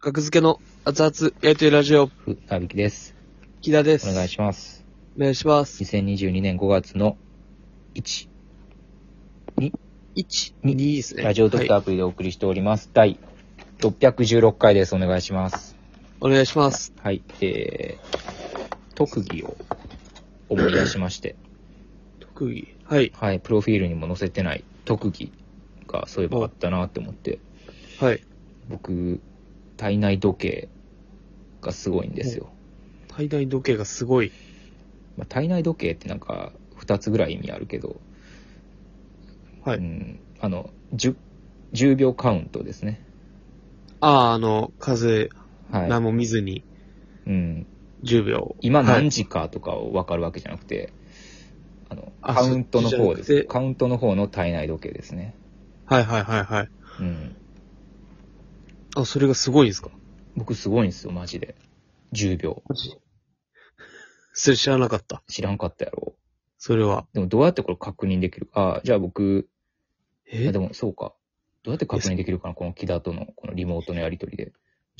格付けの熱々やりとりラジオ、ふ、なびきです。木田です。お願いします。お願いします。2022年5月の1、1、2ですね。ラジオドクターはいアプリでお送りしております。第616回です。お願いします。お願いします。はい、えー、特技を思い出しまして、特技。はい。はい、プロフィールにも載せてない特技がそういえばあったなって思って、はい。僕、体内時計がすごいんですよ。体内時計がすごい。まあ、体内時計ってなんか2つぐらい意味あるけど、はい。うん、あの 10, 10秒カウントですね。ああ、あの、風、はい。何も見ずにうん、10秒。今はい何時かとかを分かるわけじゃなくて、あのあカウントの方です。カウントの方の体内時計ですね。はいはいはいはい。うん。あ、それがすごいんですか？僕すごいんですよ、マジで。10秒。マジ？それ知らなかった？知らんかったやろ。それは。でもどうやってこれ確認できる？か。あじゃあ僕、え？あでもそうか。どうやって確認できるかなこの木田とのこのリモートのやりとりで。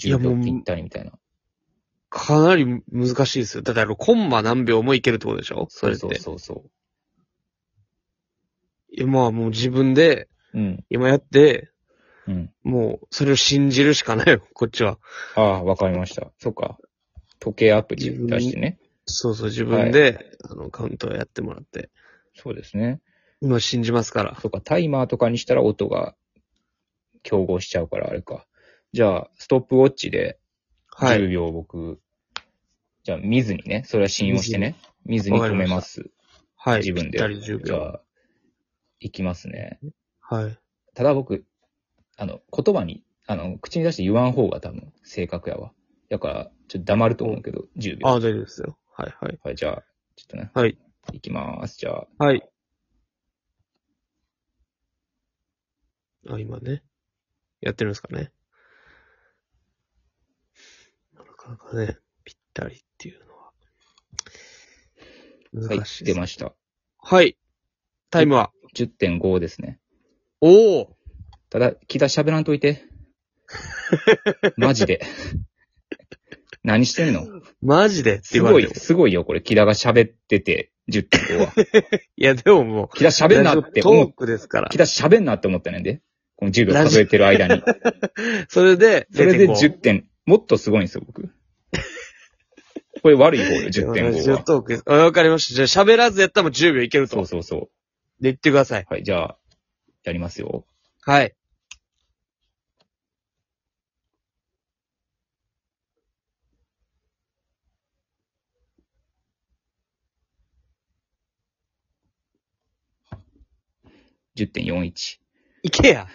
いや10秒ぴったりみたいな。かなり難しいですよ。だってあの、コンマ何秒もいけるってことでしょ？それって。そうそうそいや、まあもう自分で、う。うん。今やって、うん。もう、それを信じるしかないよ、こっちは。ああ、わかりました。そうか。時計アプリ出してね。そうそう、自分で、あの、カウントをやってもらって。そうですね。今信じますから。そうか、タイマーとかにしたら音が競合しちゃうからあれか。じゃあ、ストップウォッチではい。10秒僕、じゃあ見ずにね、それは信用してね、見ずに止めます。はい。自分で。ぴったり10秒。じゃあ、いきますね。はい。ただ僕、あの、言葉に、あの、口に出して言わん方が多分正確やわ。だから、ちょっと黙ると思うけど、10秒。ああ、大丈夫ですよ。はい、はい。はい、じゃあ、ちょっとね。はい。いきます。じゃあ、はい。あ、今ね。やってるんですかね。なかなかね、ぴったりっていうのは。はい難しい、です。出ました。はい。タイムは10.5ですね。おおただ、木田喋らんといて。マジで。何してんの？マジで？ってすごい、言われても。すごいよ、これ。木田が喋ってて、10.5は。いや、でももう、木田喋んなってト思っークですから木。田喋んなって思ったねんで。この10秒数えてる間に。それで、それで0.5 10点、もっとすごいんですよ、僕。これ悪い方よ、ラ10.5は。ジオトークです。あわかりました。じゃあ喋らずやったらもう10秒いけると。そうそうそう。で言ってください。はい、じゃあ、やりますよ。はい。10.41。いけや。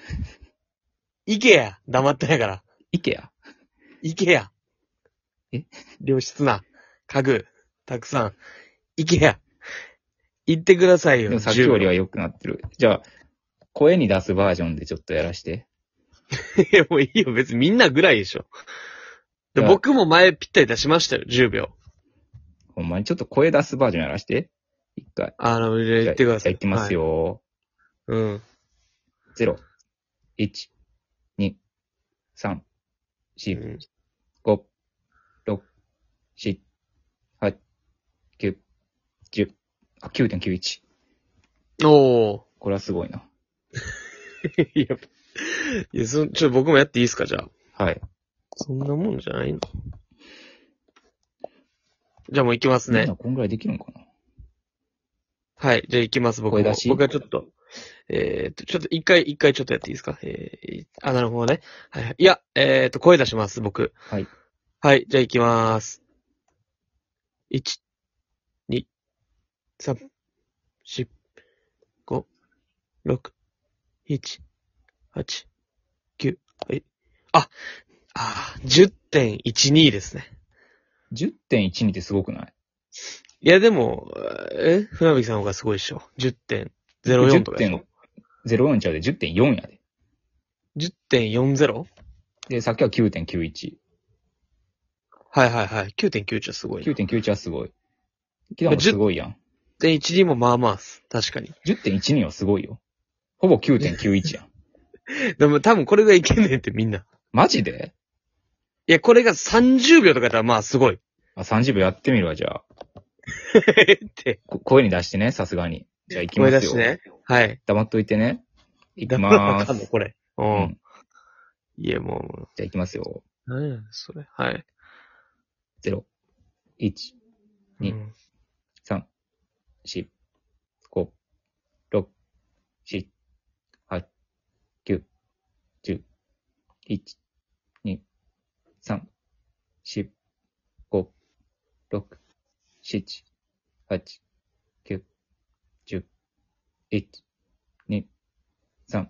いけや。黙ってないから。いけや。いけや。え？良質な家具、たくさん。いけや。言ってくださいよ。でもさっきよりは10良くなってる。じゃあ、声に出すバージョンでちょっとやらして。秒 いや、もういいよ。別にみんなぐらいでしょ。でいや僕も前ぴったり出しましたよ。10秒。ほんまにちょっと声出すバージョンやらして。一回。あの、言ってください。じゃあ行きますよ。はい。うん。0、1、2、3、う4、ん5、6、7、8、9、10。あ、9.91。おー。これはすごいな。い や、いや、そ、ちょ、僕もやっていいですか、じゃあ。はい。そんなもんじゃないのじゃあもう行きますねみんな。こんぐらいできるのかなはい。じゃあ行きます、僕も。声出し？僕はちょっと、えーっと、ちょっと一回、一回ちょっとやっていいですか？えー、あ、なるほどね。はいはい。いや、えーっと、声出します、僕。はい。はい。じゃあ行きまーす。1、2、3、4、5、6、7、8、9、はい。あ、あー、10.12ですね。10.12ってすごくない？いや、でも、え船引さんの方がすごいっしょ。10.04とかでしょ？10.04ちゃうで10.4やで。10.40? で、さっきは9.91。はいはいはい。9.91はすごいな。9.91はすごい。キダもすごいやん。10.12もまあまあっす。確かに。10.12はすごいよ。ほぼ9.91やん。でも多分これがいけんねんってみんな。マジで？いや、これが30秒とかやったらまあすごい。あ、30秒やってみるわ、じゃあ。って。こ声に出してね、さすがに。じゃあ行きますよ。声出してね。はい。黙っといてね。行きまーす。の？これ。う。うんん。いや、もじゃあ行きますよ。う、何やねんそれ。はい。0、1、にうん3、4、5、6、7、8、9、10、1、2、3、4、5、6、7、8、9、10、1、2、3、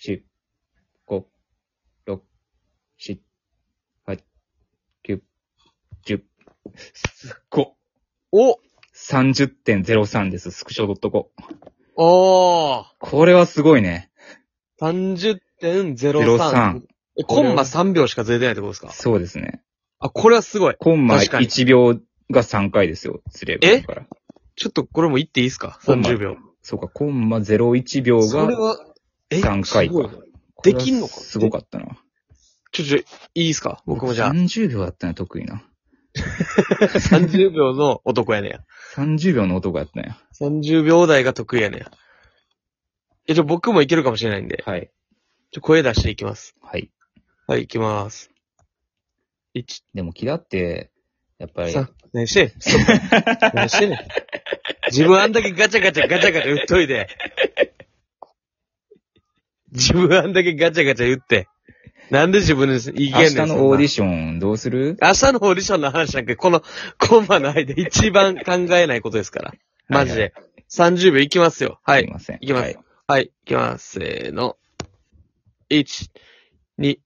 4、5、6、7、8、9、10、すっごお30.03です、スクショ .co。おーこれはすごいね。!30.03。03え、コンマ3秒しかずれてないってことですか？そうですね。あ、これはすごい。コンマ確かに1秒が3回ですよ、すれば。えだから。ちょっとこれも言っていいですか？コンマ ?30 秒。そうか、コンマ01秒がそれは、え3回かすごいできんのか？これはすごかったな。ちょ、ちょ、いいですか？僕もじゃあ、30秒だったの得意な。30秒の男やねや。30秒の男やったんや。30秒台が得意やねや。え、じゃあ僕もいけるかもしれないんで、はい。ちょ、声出していきます。はい。はい、いきます。1、でも、木田って、やっぱり、3、何してん？何してんねん？自分あんだけガチャガチャガチャガチャ打っといて。自分あんだけガチャガチャ打って。なんで自分で言い明けんねん。日のオーディシションどうする？明日のオーディションの話なんか、この コンマの間一番考えないことですから。マジで。30秒いきますよ。はい。すいません。いきますはいはい、いきます。せーの。1、2、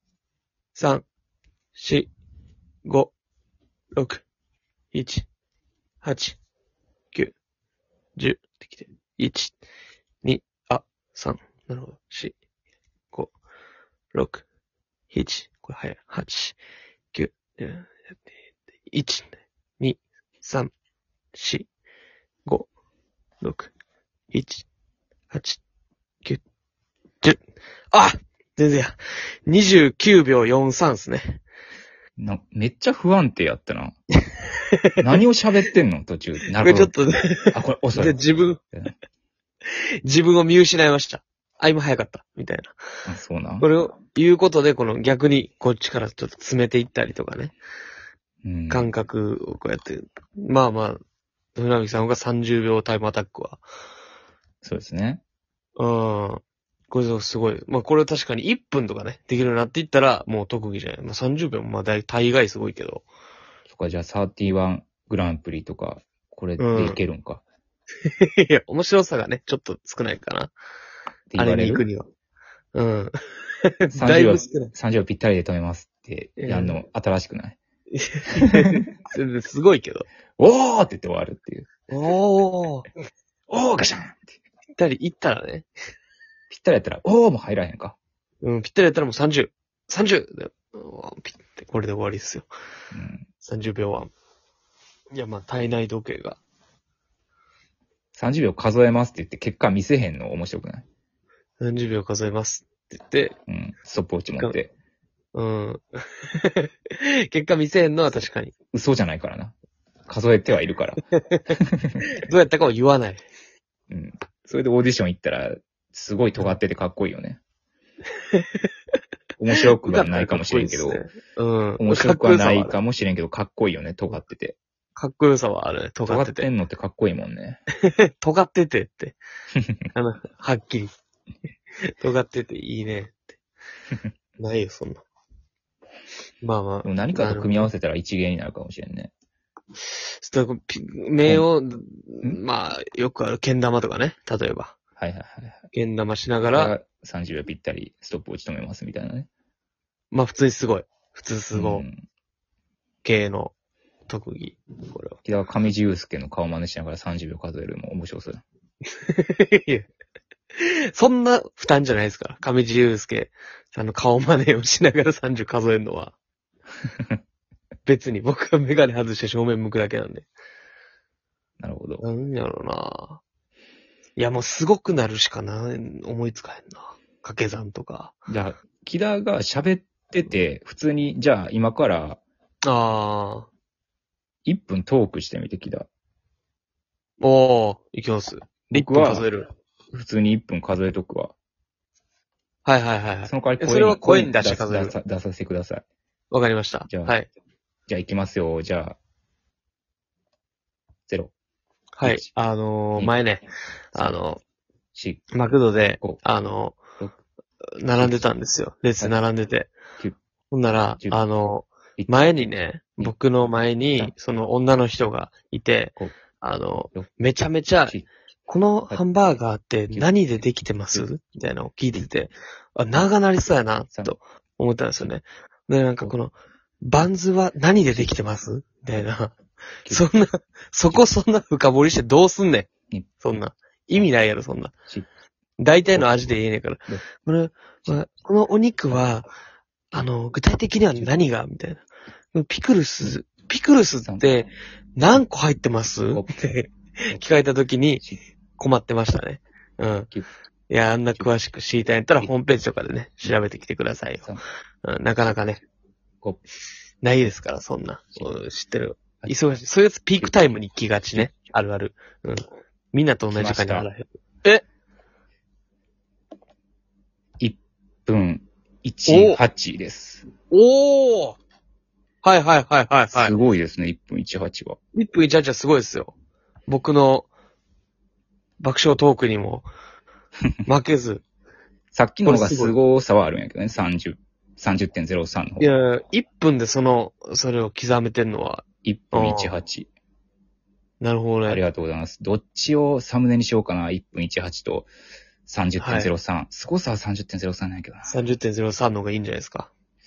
3、4、5、6、7、8、9、10、できて。1、2、あ、3、なるほど。4、5、6、7、これ早い。8、9、1、2、3、4、5、6、1、8、9、10。あ全然や。29秒43ですね。なめっちゃ不安定やったな。何を喋ってんの？途中。なるほど。これちょっとね、あ、これ遅い。で自分うん、自分を見失いました。あ、今早かった。みたいな。あそうな。これを言うことで、この逆にこっちからちょっと詰めていったりとかね。うん感覚をこうやって。まあまあ、船木さんが30秒タイムアタックは。そうですね。うん。これすごい。まあこれ確かに1分とかね、できるようになっていったらもう特技じゃない。まあ30秒もまあ大大概すごいけど。とか、じゃあ31グランプリとか、これでいけるんか。いや、面白さがね、ちょっと少ないかな。ってあれに行くには。うん。30だい秒ぶ少ない。30秒ぴったりで止めますってやるの新しくない、全然すごいけど。おーって言って終わるっていう。おー。おーガシャンって。ぴったり行ったらね。ぴったりやったら、おーも入らへんか。うん、ぴったりやったらもう30。30! でうんぴって、これで終わりっすよ。うん。30秒は。いや、まあ、体内時計が。30秒数えますって言って結果見せへんの面白くない？30秒数えますって言って、うん。ストップウォッチ持って。うん。結果見せへんのは確かに。嘘じゃないからな。数えてはいるから。どうやったかを言わない。うん。それでオーディション行ったら、すごい尖っててかっこいいよね。面白くはないかもしれんけど、うん。面白くはないかかもしれんけど、かっこいいよね、尖ってて。っこよさはあるね。尖尖ってて。ってんのってかっこいいもんね。尖っててって。あの、はっきり。尖ってていいねって。ないよ、そんな。まあまあ。何かと組み合わせたら一芸になるかもしれんね。ちょっとピ目を、まあ、よくある、けん玉とかね。例えば。はいはいはいはい。けん玉しなが、から30秒ぴったりストップウォッチ止めますみたいなね。まあ普通にすごい。普通すごいうん系の特技。これは。木田は上地雄介の顔真似しながら30秒数えるのも面白そうや そんな負担じゃないですから。上地雄介さんの顔真似をしながら30数えるのは。別に僕がメガネ外して正面向くだけなんで。なるほど。なんやろな。いやもうすごくなるしかな、思いつかへんな。掛け算とか。じゃあ、木田が喋っってて、普通に、じゃあ今からああ。1分トークしてみてきた。おー、いきます。1僕は分数える。普通に1分数えとくわ。はいはいはいはいそ。の代わりそれは声に出して数える？出さ出させてください。わかりました。じゃあはい。じゃあ行きますよ。じゃあ、0、はい。一。あのー二前ね、あの、4、マクドで五、あの六、並んでたんですよ。列並んでて。九。ほんなら十、あの、1前にね、二僕の前に三、その女の人がいて五、あの六、めちゃめちゃ、七このハンバーガーって何でできてます？みたいなのを聞いてて、あ、長なりそうやな、三と思ったんですよね。で、なんかこの、バンズは何でできてます？みたいな。九 そんな、そこそんな深掘りしてどうすんねん二。そんな。意味ないやろ、そんな四。大体の味で言えねえから六。これ、まあこのお肉は、あの、具体的には何が？みたいな。ピクルス、ピクルスって何個入ってます？五って聞かれた時に困ってましたね。うん。九いや、あんな詳しく知りたいんやったらホームページとかでね、調べてきてくださいよ。三うん、なかなかね、五ないですから、そんな。うん知ってる。はい忙しい。そういうやつピークタイムに来がちね。あるある。うん。みんなと同じ時間にあらへん。1分18です。おーはいはいはいはいはいす。ごいですね、1分18は。1分18はすごいですよ。僕の爆笑トークにも 負けず。さっきの方がすごさはあるんやけどね、30、30.03の方い。や、1分でその、それを刻めてんのは、1分18。なるほどね。ありがとうございます。どっちをサムネにしようかな。1分18と30.03。すごさは30.03なんやけどな。30.03の方がいいんじゃないですか。